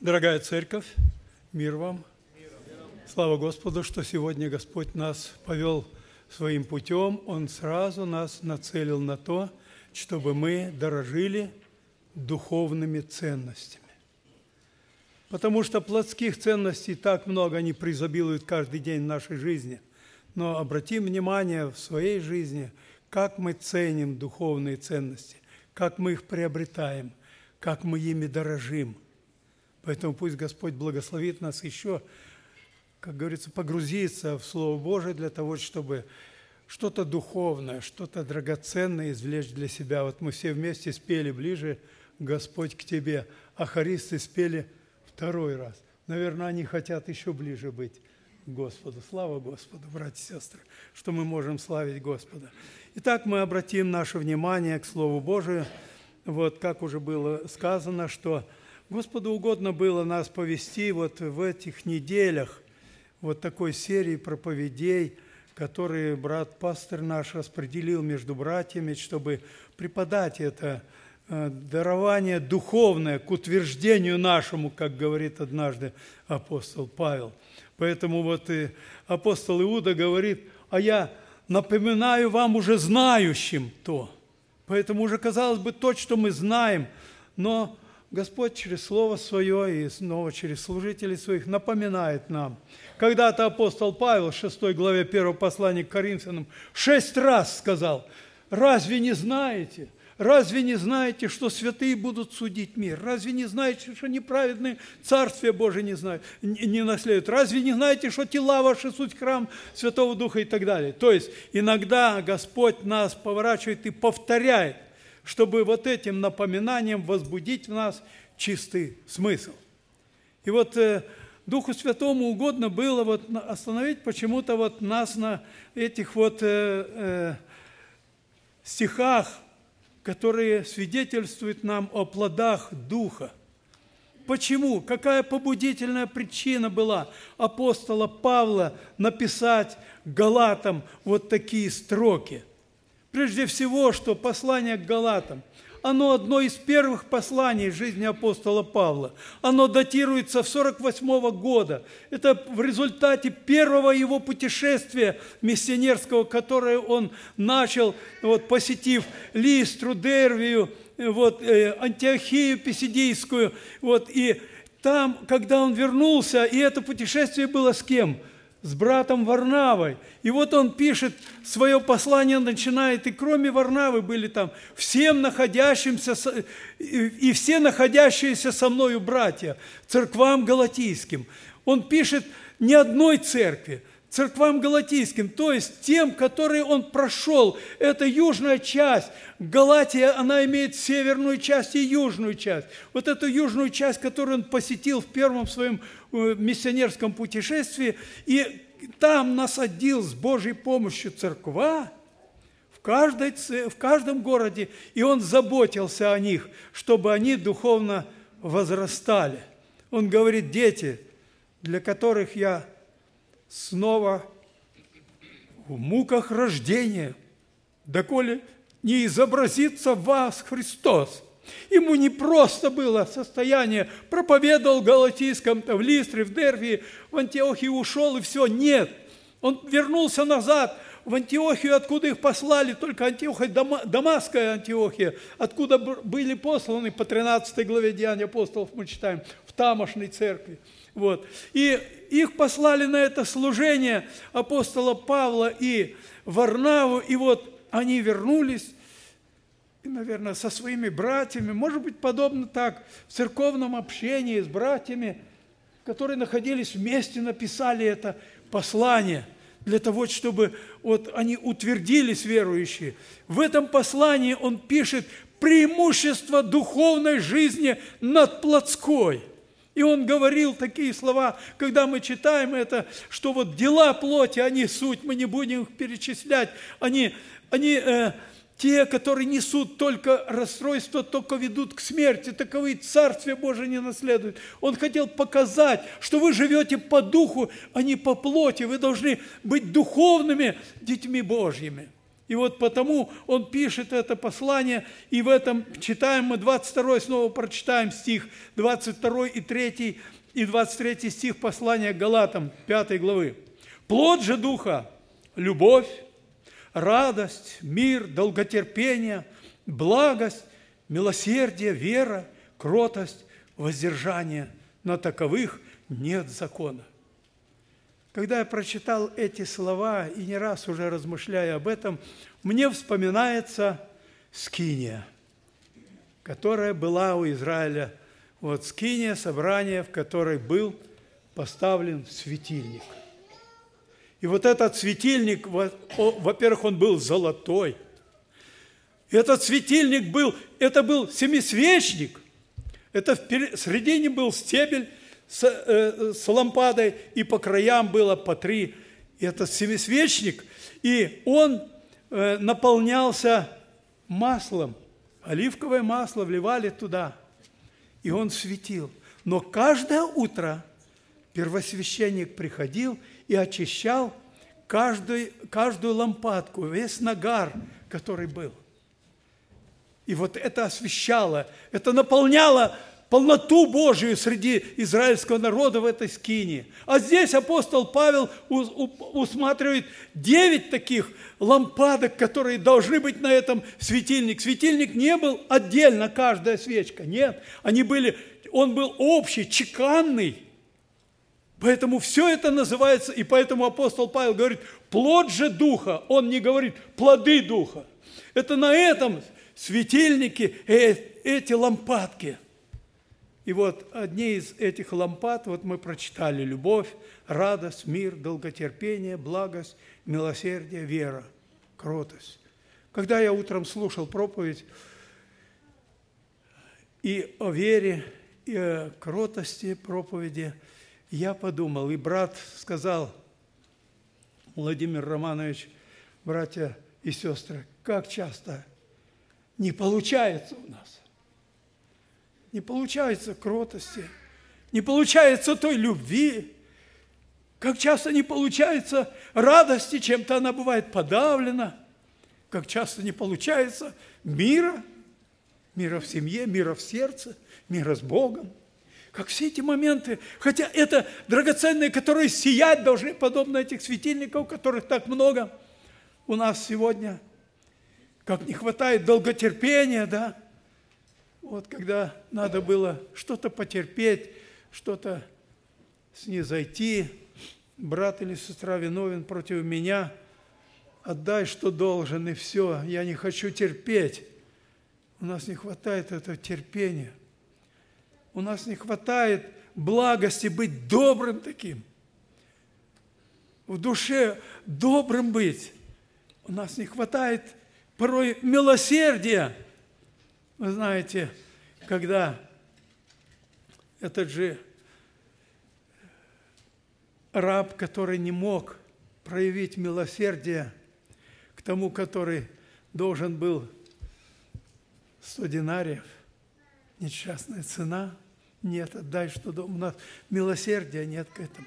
Дорогая церковь, мир вам. Слава Господу, что сегодня Господь нас повел своим путем. Он сразу нас нацелил на то, чтобы мы дорожили духовными ценностями. Потому что плотских ценностей так много, они преизобилуют каждый день нашей жизни. Но обратим внимание в своей жизни, как мы ценим духовные ценности, как мы их приобретаем, как мы ими дорожим – Поэтому пусть Господь благословит нас еще, как говорится, погрузиться в Слово Божие для того, чтобы что-то духовное, что-то драгоценное извлечь для себя. Вот мы все вместе спели «Ближе, Господь, к Тебе», а хористы спели второй раз. Наверное, они хотят еще ближе быть Господу. Слава Господу, братья и сестры, что мы можем славить Господа. Итак, мы обратим наше внимание к Слову Божию. Вот как уже было сказано, что – Господу угодно было нас повести вот в этих неделях, вот такой серии проповедей, которые брат-пастор наш распределил между братьями, чтобы преподать это э, дарование духовное к утверждению нашему, как говорит однажды апостол Павел. Поэтому вот и апостол Иуда говорит, а я напоминаю вам уже знающим то. Поэтому уже, казалось бы, то, что мы знаем, но Господь через Слово Свое и снова через служителей своих напоминает нам. Когда-то апостол Павел в 6 главе 1 послания к Коринфянам шесть раз сказал, «Разве не знаете, разве не знаете, что святые будут судить мир? Разве не знаете, что неправедные Царствие Божие не, знают, не наследуют? Разве не знаете, что тела ваши суть храм Святого Духа и так далее?» То есть иногда Господь нас поворачивает и повторяет – чтобы вот этим напоминанием возбудить в нас чистый смысл. И вот э, Духу Святому угодно было вот остановить почему-то вот нас на этих вот э, э, стихах, которые свидетельствуют нам о плодах Духа. Почему? Какая побудительная причина была апостола Павла написать Галатам вот такие строки – Прежде всего, что послание к Галатам, оно одно из первых посланий жизни апостола Павла. Оно датируется в 48 года. Это в результате первого его путешествия миссионерского, которое он начал, вот, посетив Листру, Дервию, вот, э, Антиохию Писидийскую. Вот, и там, когда он вернулся, и это путешествие было с кем? С братом Варнавой. И вот он пишет, свое послание начинает, и кроме Варнавы были там всем находящимся, и все находящиеся со мною братья, церквам галатийским. Он пишет не одной церкви, церквам галатийским, то есть тем, которые он прошел. Это южная часть. Галатия, она имеет северную часть и южную часть. Вот эту южную часть, которую он посетил в первом своем миссионерском путешествии, и там насадил с Божьей помощью церква, в, каждой, в каждом городе, и он заботился о них, чтобы они духовно возрастали. Он говорит, дети, для которых я снова в муках рождения, доколе не изобразится в вас Христос. Ему не просто было состояние, проповедовал в Галатийском, в Листре, в Дервии, в Антиохии ушел и все. Нет, он вернулся назад в Антиохию, откуда их послали, только Антиохия, Дамасская Антиохия, откуда были посланы по 13 главе Деяния апостолов, мы читаем, в тамошной церкви. Вот. И их послали на это служение апостола Павла и Варнаву, и вот они вернулись, и, наверное, со своими братьями, может быть, подобно так, в церковном общении с братьями, которые находились вместе, написали это послание для того, чтобы вот они утвердились верующие. В этом послании он пишет преимущество духовной жизни над плотской – и он говорил такие слова, когда мы читаем это, что вот дела плоти, они суть, мы не будем их перечислять, они, они э, те, которые несут только расстройство, только ведут к смерти, таковые Царствие Божие не наследуют. Он хотел показать, что вы живете по духу, а не по плоти, вы должны быть духовными детьми Божьими. И вот потому он пишет это послание, и в этом читаем мы 22 снова прочитаем стих, 22 и 3 и 23 стих послания Галатам 5 главы. «Плод же Духа – любовь, радость, мир, долготерпение, благость, милосердие, вера, кротость, воздержание. На таковых нет закона». Когда я прочитал эти слова и не раз уже размышляя об этом, мне вспоминается Скиния, которая была у Израиля. Вот Скиния, собрание, в которой был поставлен светильник. И вот этот светильник, во-первых, он был золотой. Этот светильник был, это был семисвечник. Это в середине был стебель, с, э, с лампадой, и по краям было по три. Это семисвечник, и он э, наполнялся маслом. Оливковое масло вливали туда, и он светил. Но каждое утро первосвященник приходил и очищал каждую, каждую лампадку, весь нагар, который был. И вот это освещало, это наполняло полноту Божию среди израильского народа в этой скине. А здесь апостол Павел усматривает девять таких лампадок, которые должны быть на этом светильнике. Светильник не был отдельно каждая свечка, нет. Они были, он был общий, чеканный. Поэтому все это называется, и поэтому апостол Павел говорит, плод же Духа, он не говорит плоды Духа. Это на этом светильнике э, эти лампадки – и вот одни из этих лампад, вот мы прочитали любовь, радость, мир, долготерпение, благость, милосердие, вера, кротость. Когда я утром слушал проповедь и о вере, и о кротости проповеди, я подумал, и брат сказал, Владимир Романович, братья и сестры, как часто не получается у нас не получается кротости, не получается той любви, как часто не получается радости, чем-то она бывает подавлена, как часто не получается мира, мира в семье, мира в сердце, мира с Богом. Как все эти моменты, хотя это драгоценные, которые сиять должны, подобно этих светильников, которых так много у нас сегодня, как не хватает долготерпения, да, вот когда надо было что-то потерпеть, что-то снизойти, брат или сестра виновен против меня, отдай, что должен, и все, я не хочу терпеть. У нас не хватает этого терпения. У нас не хватает благости быть добрым таким. В душе добрым быть. У нас не хватает порой милосердия – вы знаете, когда этот же раб, который не мог проявить милосердие к тому, который должен был 100 динариев, несчастная цена, нет, отдай, что у нас милосердия нет к этому.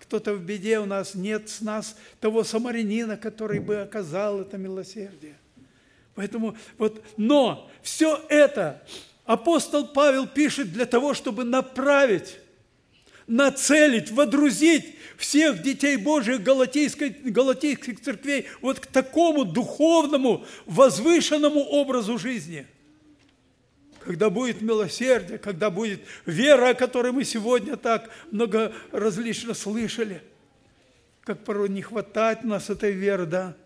Кто-то в беде, у нас нет с нас того самарянина, который бы оказал это милосердие – Поэтому вот, но все это апостол Павел пишет для того, чтобы направить, нацелить, водрузить всех детей Божьих галатийской, галатийских церквей вот к такому духовному, возвышенному образу жизни. Когда будет милосердие, когда будет вера, о которой мы сегодня так много различно слышали, как порой не хватает нас этой веры, да,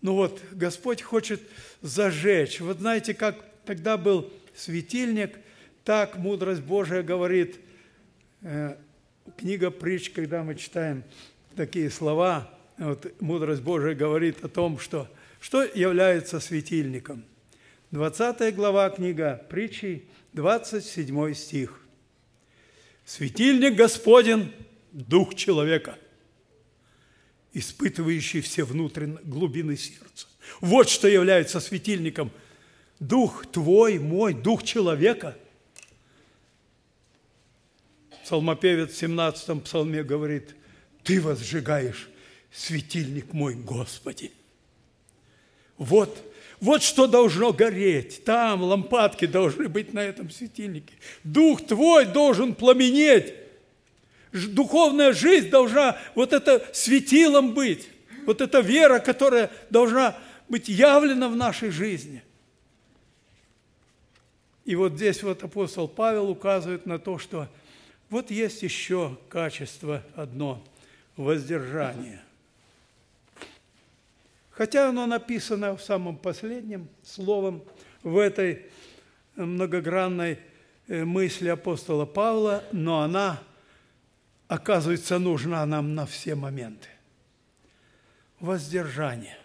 ну вот, Господь хочет зажечь. Вот знаете, как тогда был светильник, так мудрость Божия говорит, э, книга притч, когда мы читаем такие слова, вот мудрость Божия говорит о том, что, что является светильником. 20 глава книга притчи, 27 стих. «Светильник Господен – дух человека» испытывающий все внутренние глубины сердца. Вот что является светильником. Дух твой, мой, дух человека. Псалмопевец в 17 псалме говорит, ты возжигаешь светильник мой, Господи. Вот, вот что должно гореть. Там лампадки должны быть на этом светильнике. Дух твой должен пламенеть. Духовная жизнь должна вот это светилом быть. Вот эта вера, которая должна быть явлена в нашей жизни. И вот здесь вот апостол Павел указывает на то, что вот есть еще качество одно – воздержание. Хотя оно написано в самом последнем словом в этой многогранной э, мысли апостола Павла, но она, оказывается, нужна нам на все моменты. Воздержание.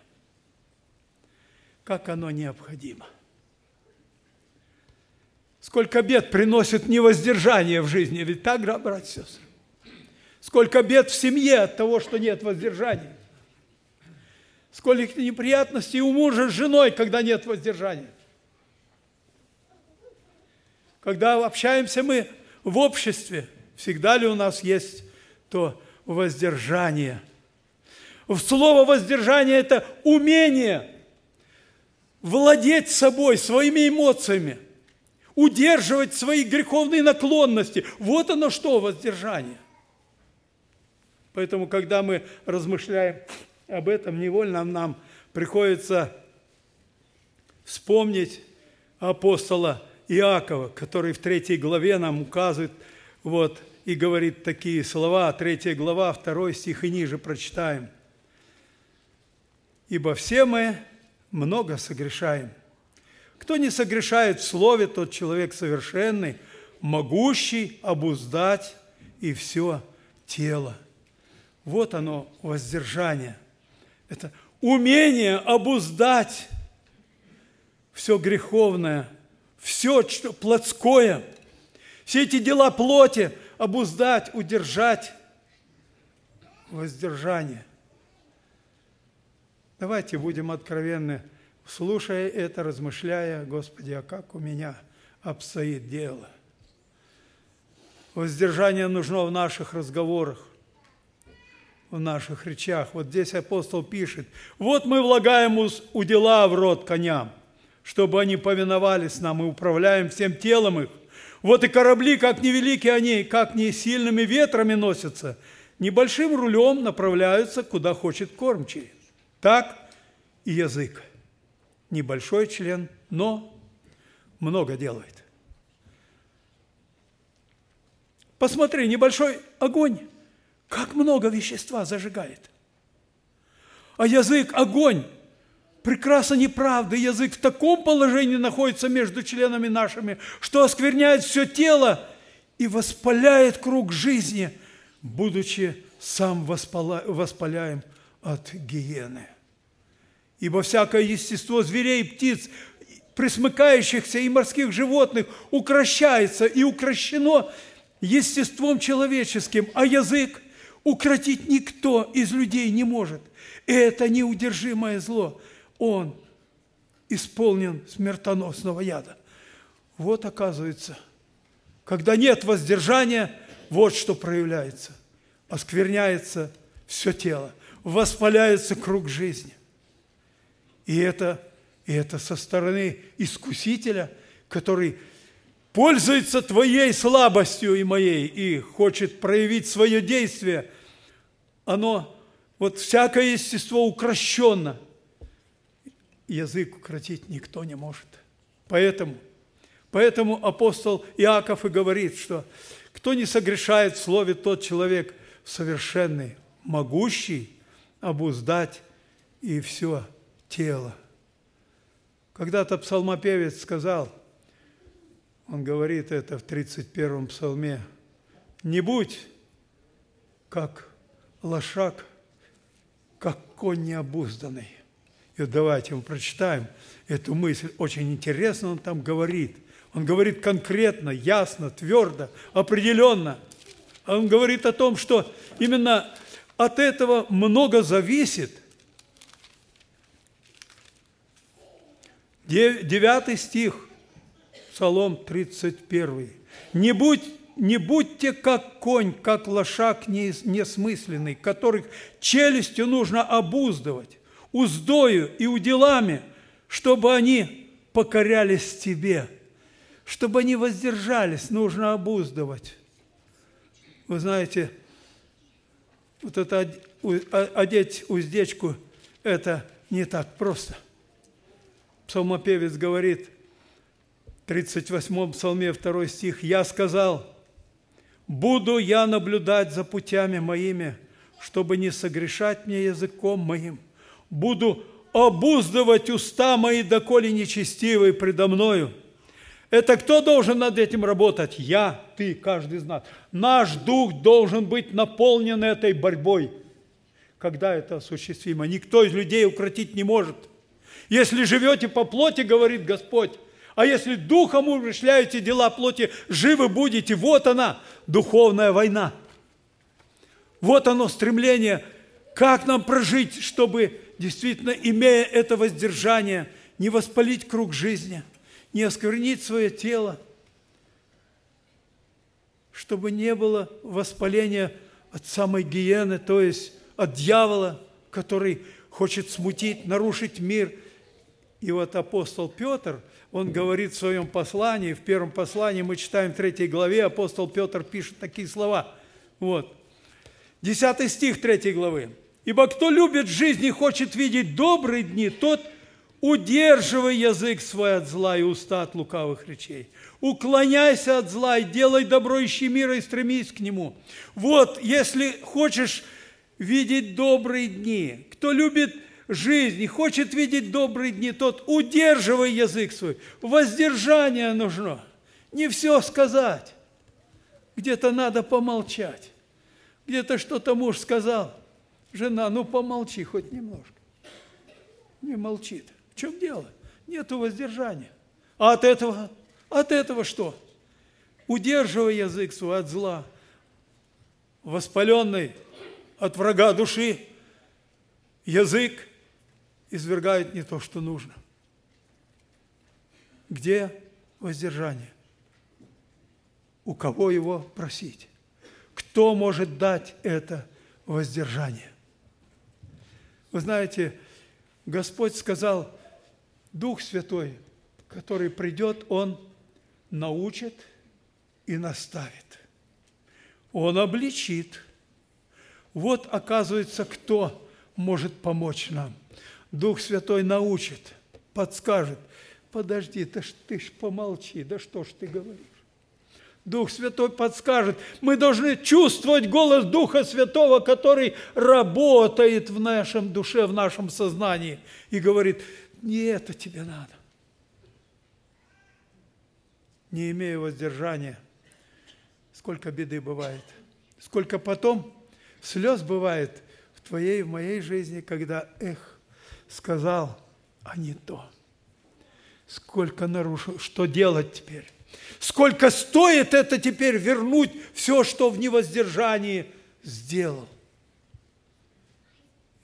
Как оно необходимо. Сколько бед приносит невоздержание в жизни. Ведь так, братья и сестры? Сколько бед в семье от того, что нет воздержания. Сколько неприятностей у мужа с женой, когда нет воздержания. Когда общаемся мы в обществе, всегда ли у нас есть то воздержание? Слово воздержание – это умение владеть собой, своими эмоциями – удерживать свои греховные наклонности. Вот оно что, воздержание. Поэтому, когда мы размышляем об этом, невольно нам приходится вспомнить апостола Иакова, который в третьей главе нам указывает, вот, и говорит такие слова, третья глава, второй стих и ниже прочитаем. «Ибо все мы много согрешаем – кто не согрешает в слове, тот человек совершенный, могущий обуздать и все тело. Вот оно, воздержание. Это умение обуздать все греховное, все что плотское, все эти дела плоти обуздать, удержать воздержание. Давайте будем откровенны – слушая это, размышляя, Господи, а как у меня обстоит дело? Воздержание нужно в наших разговорах, в наших речах. Вот здесь апостол пишет, вот мы влагаем удила в рот коням, чтобы они повиновались нам и управляем всем телом их. Вот и корабли, как невелики они, как не сильными ветрами носятся, небольшим рулем направляются, куда хочет кормчий. Так и язык – небольшой член, но много делает. Посмотри, небольшой огонь, как много вещества зажигает. А язык – огонь, прекрасно неправда. Язык в таком положении находится между членами нашими, что оскверняет все тело и воспаляет круг жизни, будучи сам воспаляем от гиены ибо всякое естество зверей и птиц, присмыкающихся и морских животных укращается и укращено естеством человеческим, а язык укротить никто из людей не может. Это неудержимое зло. Он исполнен смертоносного яда. Вот оказывается, когда нет воздержания, вот что проявляется. Оскверняется все тело, воспаляется круг жизни. И это, и это со стороны искусителя, который пользуется твоей слабостью и моей, и хочет проявить свое действие. Оно, вот всякое естество укращенно. Язык укротить никто не может. Поэтому, поэтому апостол Иаков и говорит, что кто не согрешает в слове, тот человек совершенный, могущий обуздать и все тело. Когда-то псалмопевец сказал, он говорит это в 31-м псалме, «Не будь как лошак, как конь необузданный». И вот давайте мы прочитаем эту мысль. Очень интересно он там говорит. Он говорит конкретно, ясно, твердо, определенно. Он говорит о том, что именно от этого много зависит, Девятый стих, Псалом 31. «Не, будь, не будьте как конь, как лошак несмысленный, которых челюстью нужно обуздывать, уздою и уделами, чтобы они покорялись Тебе. Чтобы они воздержались, нужно обуздывать. Вы знаете, вот это одеть уздечку, это не так просто. Псалмопевец говорит, 38 псалме 2 стих, «Я сказал, буду я наблюдать за путями моими, чтобы не согрешать мне языком моим. Буду обуздывать уста мои, доколе нечестивые предо мною». Это кто должен над этим работать? Я, ты, каждый из нас. Наш дух должен быть наполнен этой борьбой. Когда это осуществимо? Никто из людей укротить не может. Если живете по плоти, говорит Господь, а если духом умышляете дела плоти, живы будете. Вот она, духовная война. Вот оно стремление, как нам прожить, чтобы действительно, имея это воздержание, не воспалить круг жизни, не осквернить свое тело, чтобы не было воспаления от самой гиены, то есть от дьявола, который хочет смутить, нарушить мир. И вот апостол Петр – он говорит в своем послании, в первом послании, мы читаем в третьей главе, апостол Петр пишет такие слова. Вот. Десятый стих третьей главы. «Ибо кто любит жизнь и хочет видеть добрые дни, тот удерживай язык свой от зла и уста от лукавых речей. Уклоняйся от зла и делай добро, ищи мира и стремись к нему. Вот, если хочешь видеть добрые дни, кто любит жизнь и хочет видеть добрые дни, тот удерживай язык свой. Воздержание нужно. Не все сказать. Где-то надо помолчать. Где-то что-то муж сказал. Жена, ну помолчи хоть немножко. Не молчит. В чем дело? Нету воздержания. А от этого, от этого что? Удерживай язык свой от зла, воспаленный от врага души, язык извергает не то, что нужно. Где воздержание? У кого его просить? Кто может дать это воздержание? Вы знаете, Господь сказал, Дух Святой, который придет, Он научит и наставит. Он обличит. Вот, оказывается, кто может помочь нам. Дух Святой научит, подскажет. Подожди, ты ж, ты ж помолчи, да что ж ты говоришь? Дух Святой подскажет. Мы должны чувствовать голос Духа Святого, который работает в нашем душе, в нашем сознании и говорит, не это тебе надо. Не имея воздержания, сколько беды бывает, сколько потом слез бывает в твоей, в моей жизни, когда, эх, сказал, а не то. Сколько нарушил, что делать теперь? Сколько стоит это теперь вернуть все, что в невоздержании сделал?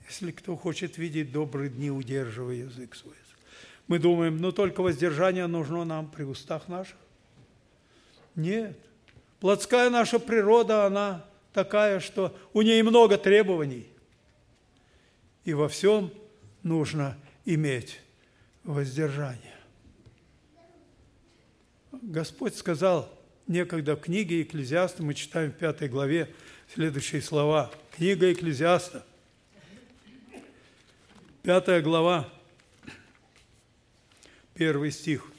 Если кто хочет видеть добрые дни, удерживай язык свой. Мы думаем, ну только воздержание нужно нам при устах наших. Нет. Плотская наша природа, она такая, что у ней много требований. И во всем нужно иметь воздержание. Господь сказал некогда в книге Экклезиаста, мы читаем в пятой главе следующие слова. Книга Экклезиаста, пятая глава, первый стих.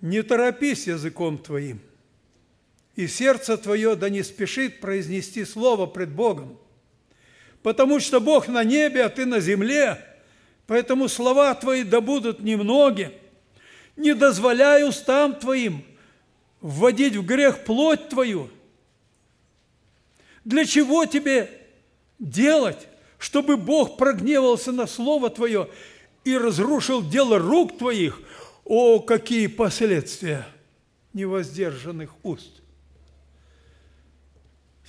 «Не торопись языком твоим, и сердце твое да не спешит произнести слово пред Богом, потому что Бог на небе, а ты на земле, поэтому слова твои да будут немноги. Не дозволяй устам твоим вводить в грех плоть твою. Для чего тебе делать, чтобы Бог прогневался на Слово Твое и разрушил дело рук Твоих? О, какие последствия невоздержанных уст!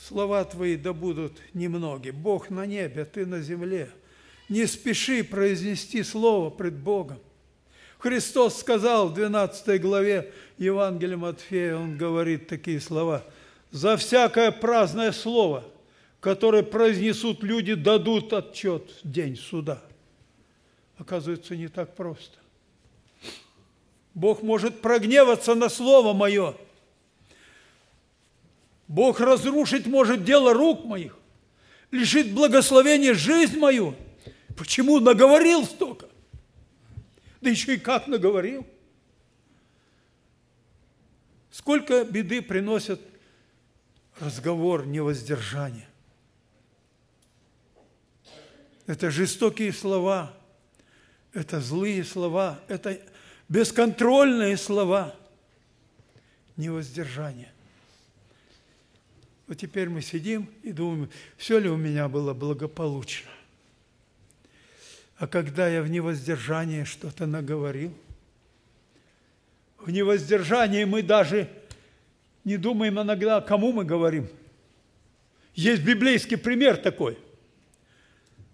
Слова твои да будут немноги. Бог на небе, ты на земле. Не спеши произнести слово пред Богом. Христос сказал в 12 главе Евангелия Матфея, Он говорит такие слова. «За всякое праздное слово, которые произнесут люди, дадут отчет в день суда. Оказывается, не так просто. Бог может прогневаться на Слово Мое. Бог разрушить может дело рук моих, лишить благословения жизнь мою. Почему наговорил столько? Да еще и как наговорил. Сколько беды приносят разговор невоздержания. Это жестокие слова, это злые слова, это бесконтрольные слова, невоздержание. Вот теперь мы сидим и думаем, все ли у меня было благополучно. А когда я в невоздержании что-то наговорил, в невоздержании мы даже не думаем иногда, кому мы говорим. Есть библейский пример такой.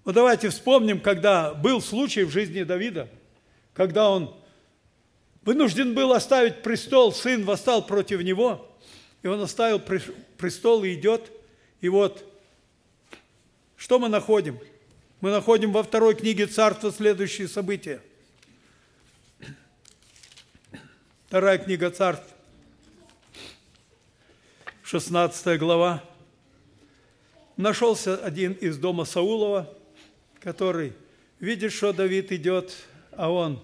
Вот давайте вспомним, когда был случай в жизни Давида, когда он вынужден был оставить престол, сын восстал против него, и он оставил престол и идет. И вот, что мы находим? Мы находим во второй книге Царства следующие события. Вторая книга Царств, 16 глава. Нашелся один из дома Саулова, который видит, что Давид идет, а он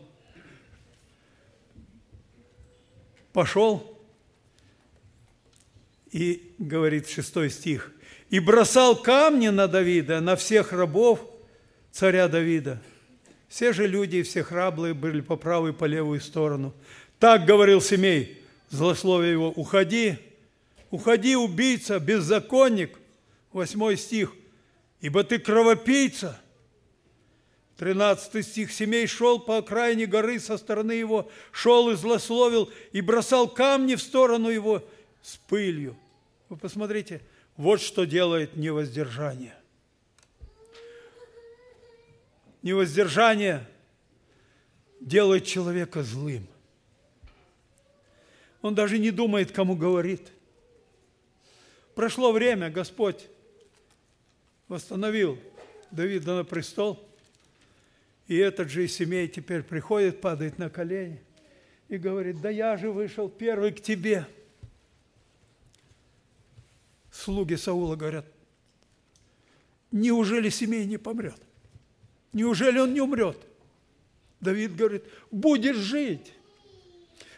пошел и говорит шестой стих, «И бросал камни на Давида, на всех рабов царя Давида. Все же люди, все храблые были по правую и по левую сторону. Так говорил Семей, злословие его, уходи, уходи, убийца, беззаконник. Восьмой стих. Ибо ты кровопийца. Тринадцатый стих. Семей шел по окраине горы со стороны его, шел и злословил, и бросал камни в сторону его с пылью. Вы посмотрите, вот что делает невоздержание. Невоздержание делает человека злым – он даже не думает, кому говорит. Прошло время, Господь восстановил Давида на престол, и этот же Семей теперь приходит, падает на колени и говорит, да я же вышел первый к тебе. Слуги Саула говорят, неужели Семей не помрет? Неужели он не умрет? Давид говорит, будешь жить.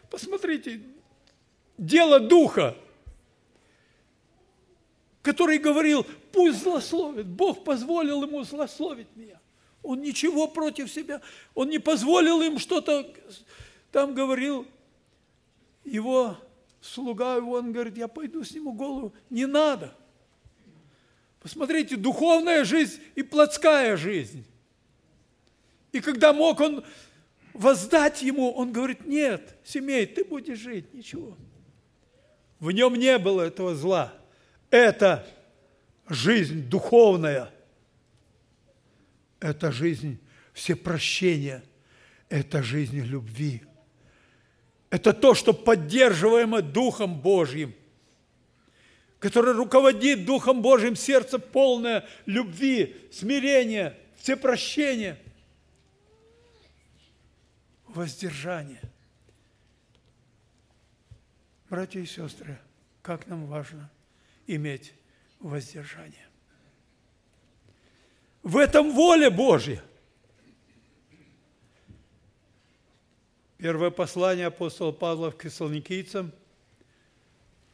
Посмотрите, дело духа, который говорил, пусть злословит. Бог позволил ему злословить меня. Он ничего против себя, он не позволил им что-то, там говорил его слуга его, он говорит, я пойду сниму голову. Не надо. Посмотрите, духовная жизнь и плотская жизнь. И когда мог он воздать ему, он говорит, нет, семей, ты будешь жить, ничего. В нем не было этого зла. Это жизнь духовная. Это жизнь всепрощения. Это жизнь любви. Это то, что поддерживаемо Духом Божьим, который руководит Духом Божьим сердце полное любви, смирения, всепрощения, воздержания – Братья и сестры, как нам важно иметь воздержание. В этом воля Божья. Первое послание апостола Павла к фессалоникийцам,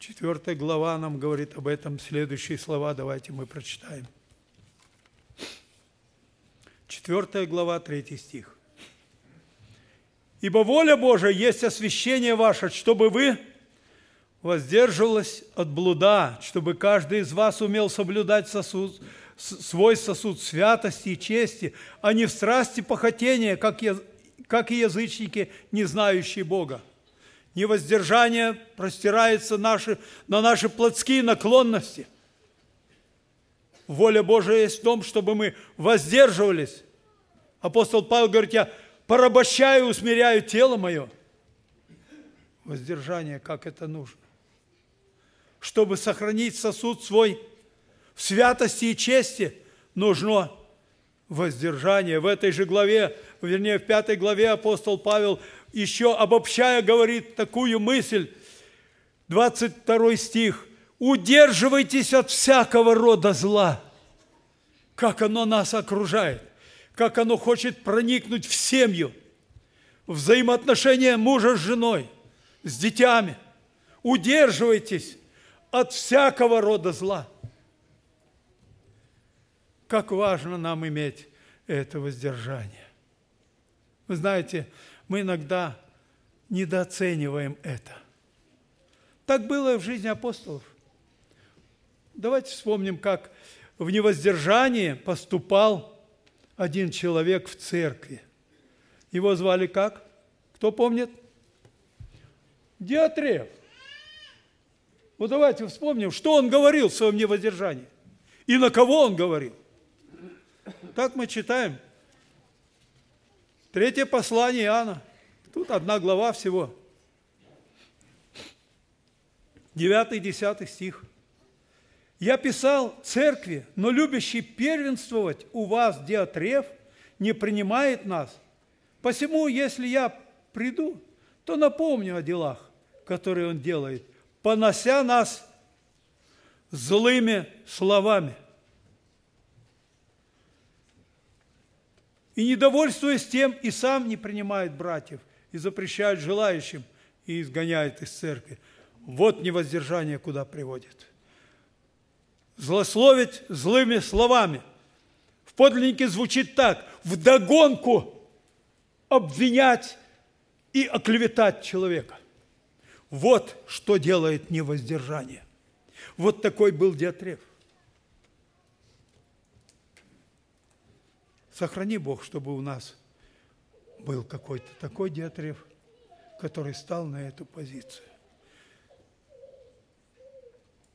четвертая глава нам говорит об этом. Следующие слова давайте мы прочитаем. Четвертая глава, третий стих. «Ибо воля Божия есть освящение ваше, чтобы вы воздерживалась от блуда, чтобы каждый из вас умел соблюдать сосуд, свой сосуд святости и чести, а не в страсти похотения, как, я, как и язычники, не знающие Бога. Невоздержание простирается наши, на наши плотские наклонности. Воля Божия есть в том, чтобы мы воздерживались. Апостол Павел говорит, я порабощаю усмиряю тело мое. Воздержание, как это нужно чтобы сохранить сосуд свой В святости и чести нужно воздержание. В этой же главе, вернее, в пятой главе апостол Павел еще обобщая говорит такую мысль, 22 стих, «Удерживайтесь от всякого рода зла». Как оно нас окружает, как оно хочет проникнуть в семью, в взаимоотношения мужа с женой, с детьми. Удерживайтесь от всякого рода зла. Как важно нам иметь это воздержание. Вы знаете, мы иногда недооцениваем это. Так было в жизни апостолов. Давайте вспомним, как в невоздержании поступал один человек в церкви. Его звали как? Кто помнит? Диатреф. Вот давайте вспомним, что он говорил в своем невоздержании. И на кого он говорил. Так мы читаем. Третье послание Иоанна. Тут одна глава всего. 9-10 стих. «Я писал церкви, но любящий первенствовать у вас Диатреф не принимает нас. Посему, если я приду, то напомню о делах, которые он делает, понося нас злыми словами. И недовольствуясь тем, и сам не принимает братьев, и запрещает желающим, и изгоняет из церкви. Вот невоздержание куда приводит. Злословить злыми словами. В подлиннике звучит так. Вдогонку обвинять и оклеветать человека. Вот что делает невоздержание. Вот такой был Диатреф. Сохрани Бог, чтобы у нас был какой-то такой Диатреф, который стал на эту позицию.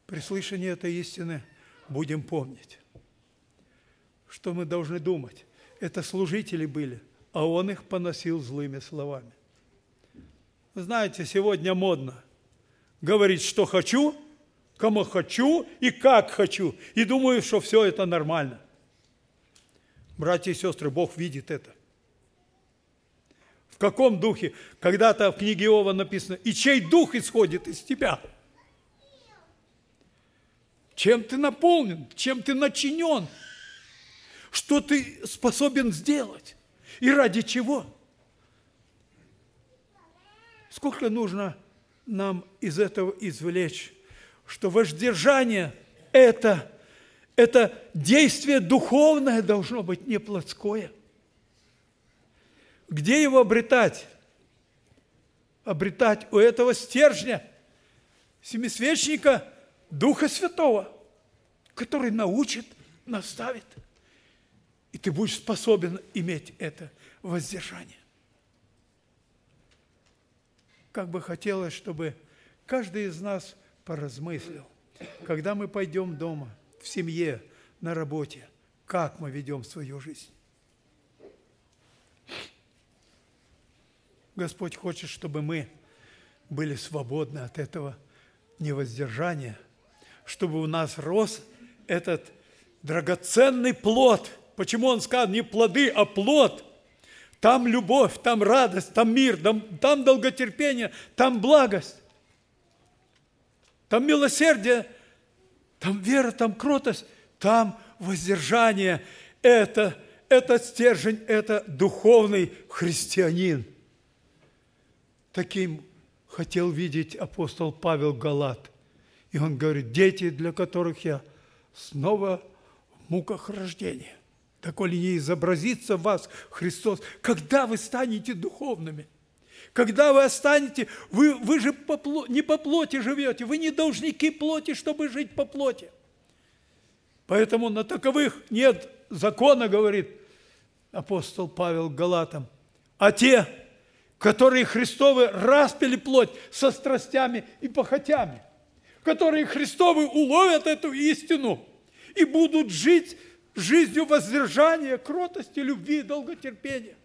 При слышании этой истины будем помнить, что мы должны думать. Это служители были, а он их поносил злыми словами. Знаете, сегодня модно говорить, что хочу, кому хочу и как хочу. И думаю, что все это нормально. Братья и сестры, Бог видит это. В каком духе? Когда-то в книге Иова написано, и чей дух исходит из тебя – чем ты наполнен, чем ты начинен, что ты способен сделать и ради чего. Сколько нужно нам из этого извлечь, что воздержание – это, это действие духовное должно быть, не плотское. Где его обретать? Обретать у этого стержня, семисвечника – Духа Святого, который научит, наставит. И ты будешь способен иметь это воздержание. Как бы хотелось, чтобы каждый из нас поразмыслил, когда мы пойдем дома, в семье, на работе, как мы ведем свою жизнь. Господь хочет, чтобы мы были свободны от этого невоздержания – чтобы у нас рос этот драгоценный плод. Почему он сказал не плоды, а плод? Там любовь, там радость, там мир, там, там долготерпение, там благость, там милосердие, там вера, там кротость, там воздержание. Это, это стержень, это духовный христианин. Таким хотел видеть апостол Павел Галат. И он говорит, дети, для которых я снова в муках рождения. Ли не изобразится в вас Христос, когда вы станете духовными? Когда вы останете, вы, вы же по, не по плоти живете, вы не должники плоти, чтобы жить по плоти. Поэтому на таковых нет закона, говорит апостол Павел Галатам. А те, которые Христовы распили плоть со страстями и похотями – которые Христовы уловят эту истину и будут жить жизнью воздержания, кротости, любви и долготерпения.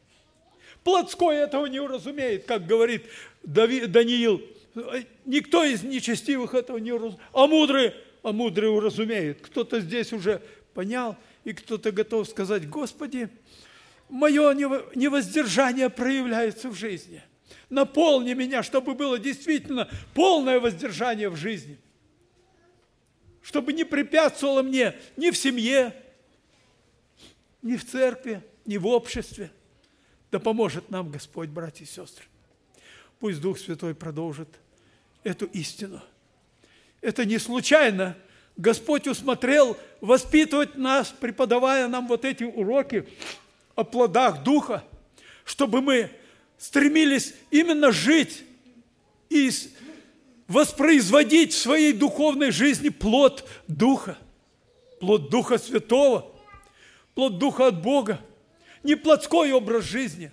Плотской этого не уразумеет, как говорит Даниил. Никто из нечестивых этого не уразумеет. А мудрые, а мудрый уразумеет. Кто-то здесь уже понял, и кто-то готов сказать, Господи, мое невоздержание проявляется в жизни. Наполни меня, чтобы было действительно полное воздержание в жизни. Чтобы не препятствовало мне ни в семье, ни в церкви, ни в обществе. Да поможет нам Господь, братья и сестры. Пусть Дух Святой продолжит эту истину. Это не случайно. Господь усмотрел воспитывать нас, преподавая нам вот эти уроки о плодах Духа, чтобы мы стремились именно жить и воспроизводить в своей духовной жизни плод Духа, плод Духа Святого, плод Духа от Бога, не плотской образ жизни.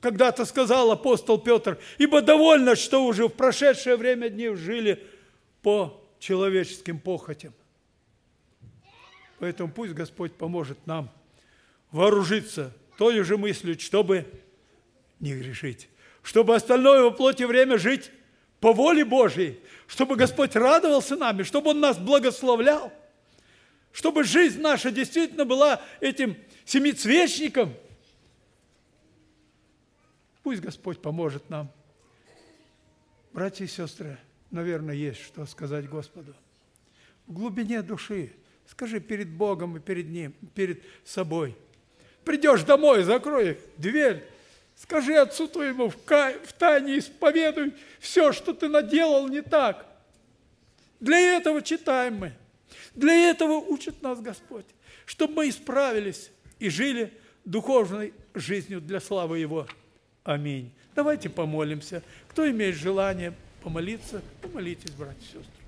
Когда-то сказал апостол Петр, ибо довольно, что уже в прошедшее время дней жили по человеческим похотям. Поэтому пусть Господь поможет нам вооружиться той же мыслью, чтобы не грешить, чтобы остальное во плоти время жить по воле Божьей, чтобы Господь радовался нами, чтобы Он нас благословлял, чтобы жизнь наша действительно была этим семицвечником. Пусть Господь поможет нам. Братья и сестры, наверное, есть что сказать Господу. В глубине души скажи перед Богом и перед Ним, перед собой. Придешь домой, закрой дверь, скажи отцу твоему в, в тайне, исповедуй все, что ты наделал не так. Для этого читаем мы. Для этого учит нас Господь, чтобы мы исправились и жили духовной жизнью для славы Его. Аминь. Давайте помолимся. Кто имеет желание помолиться, помолитесь, братья и сестры.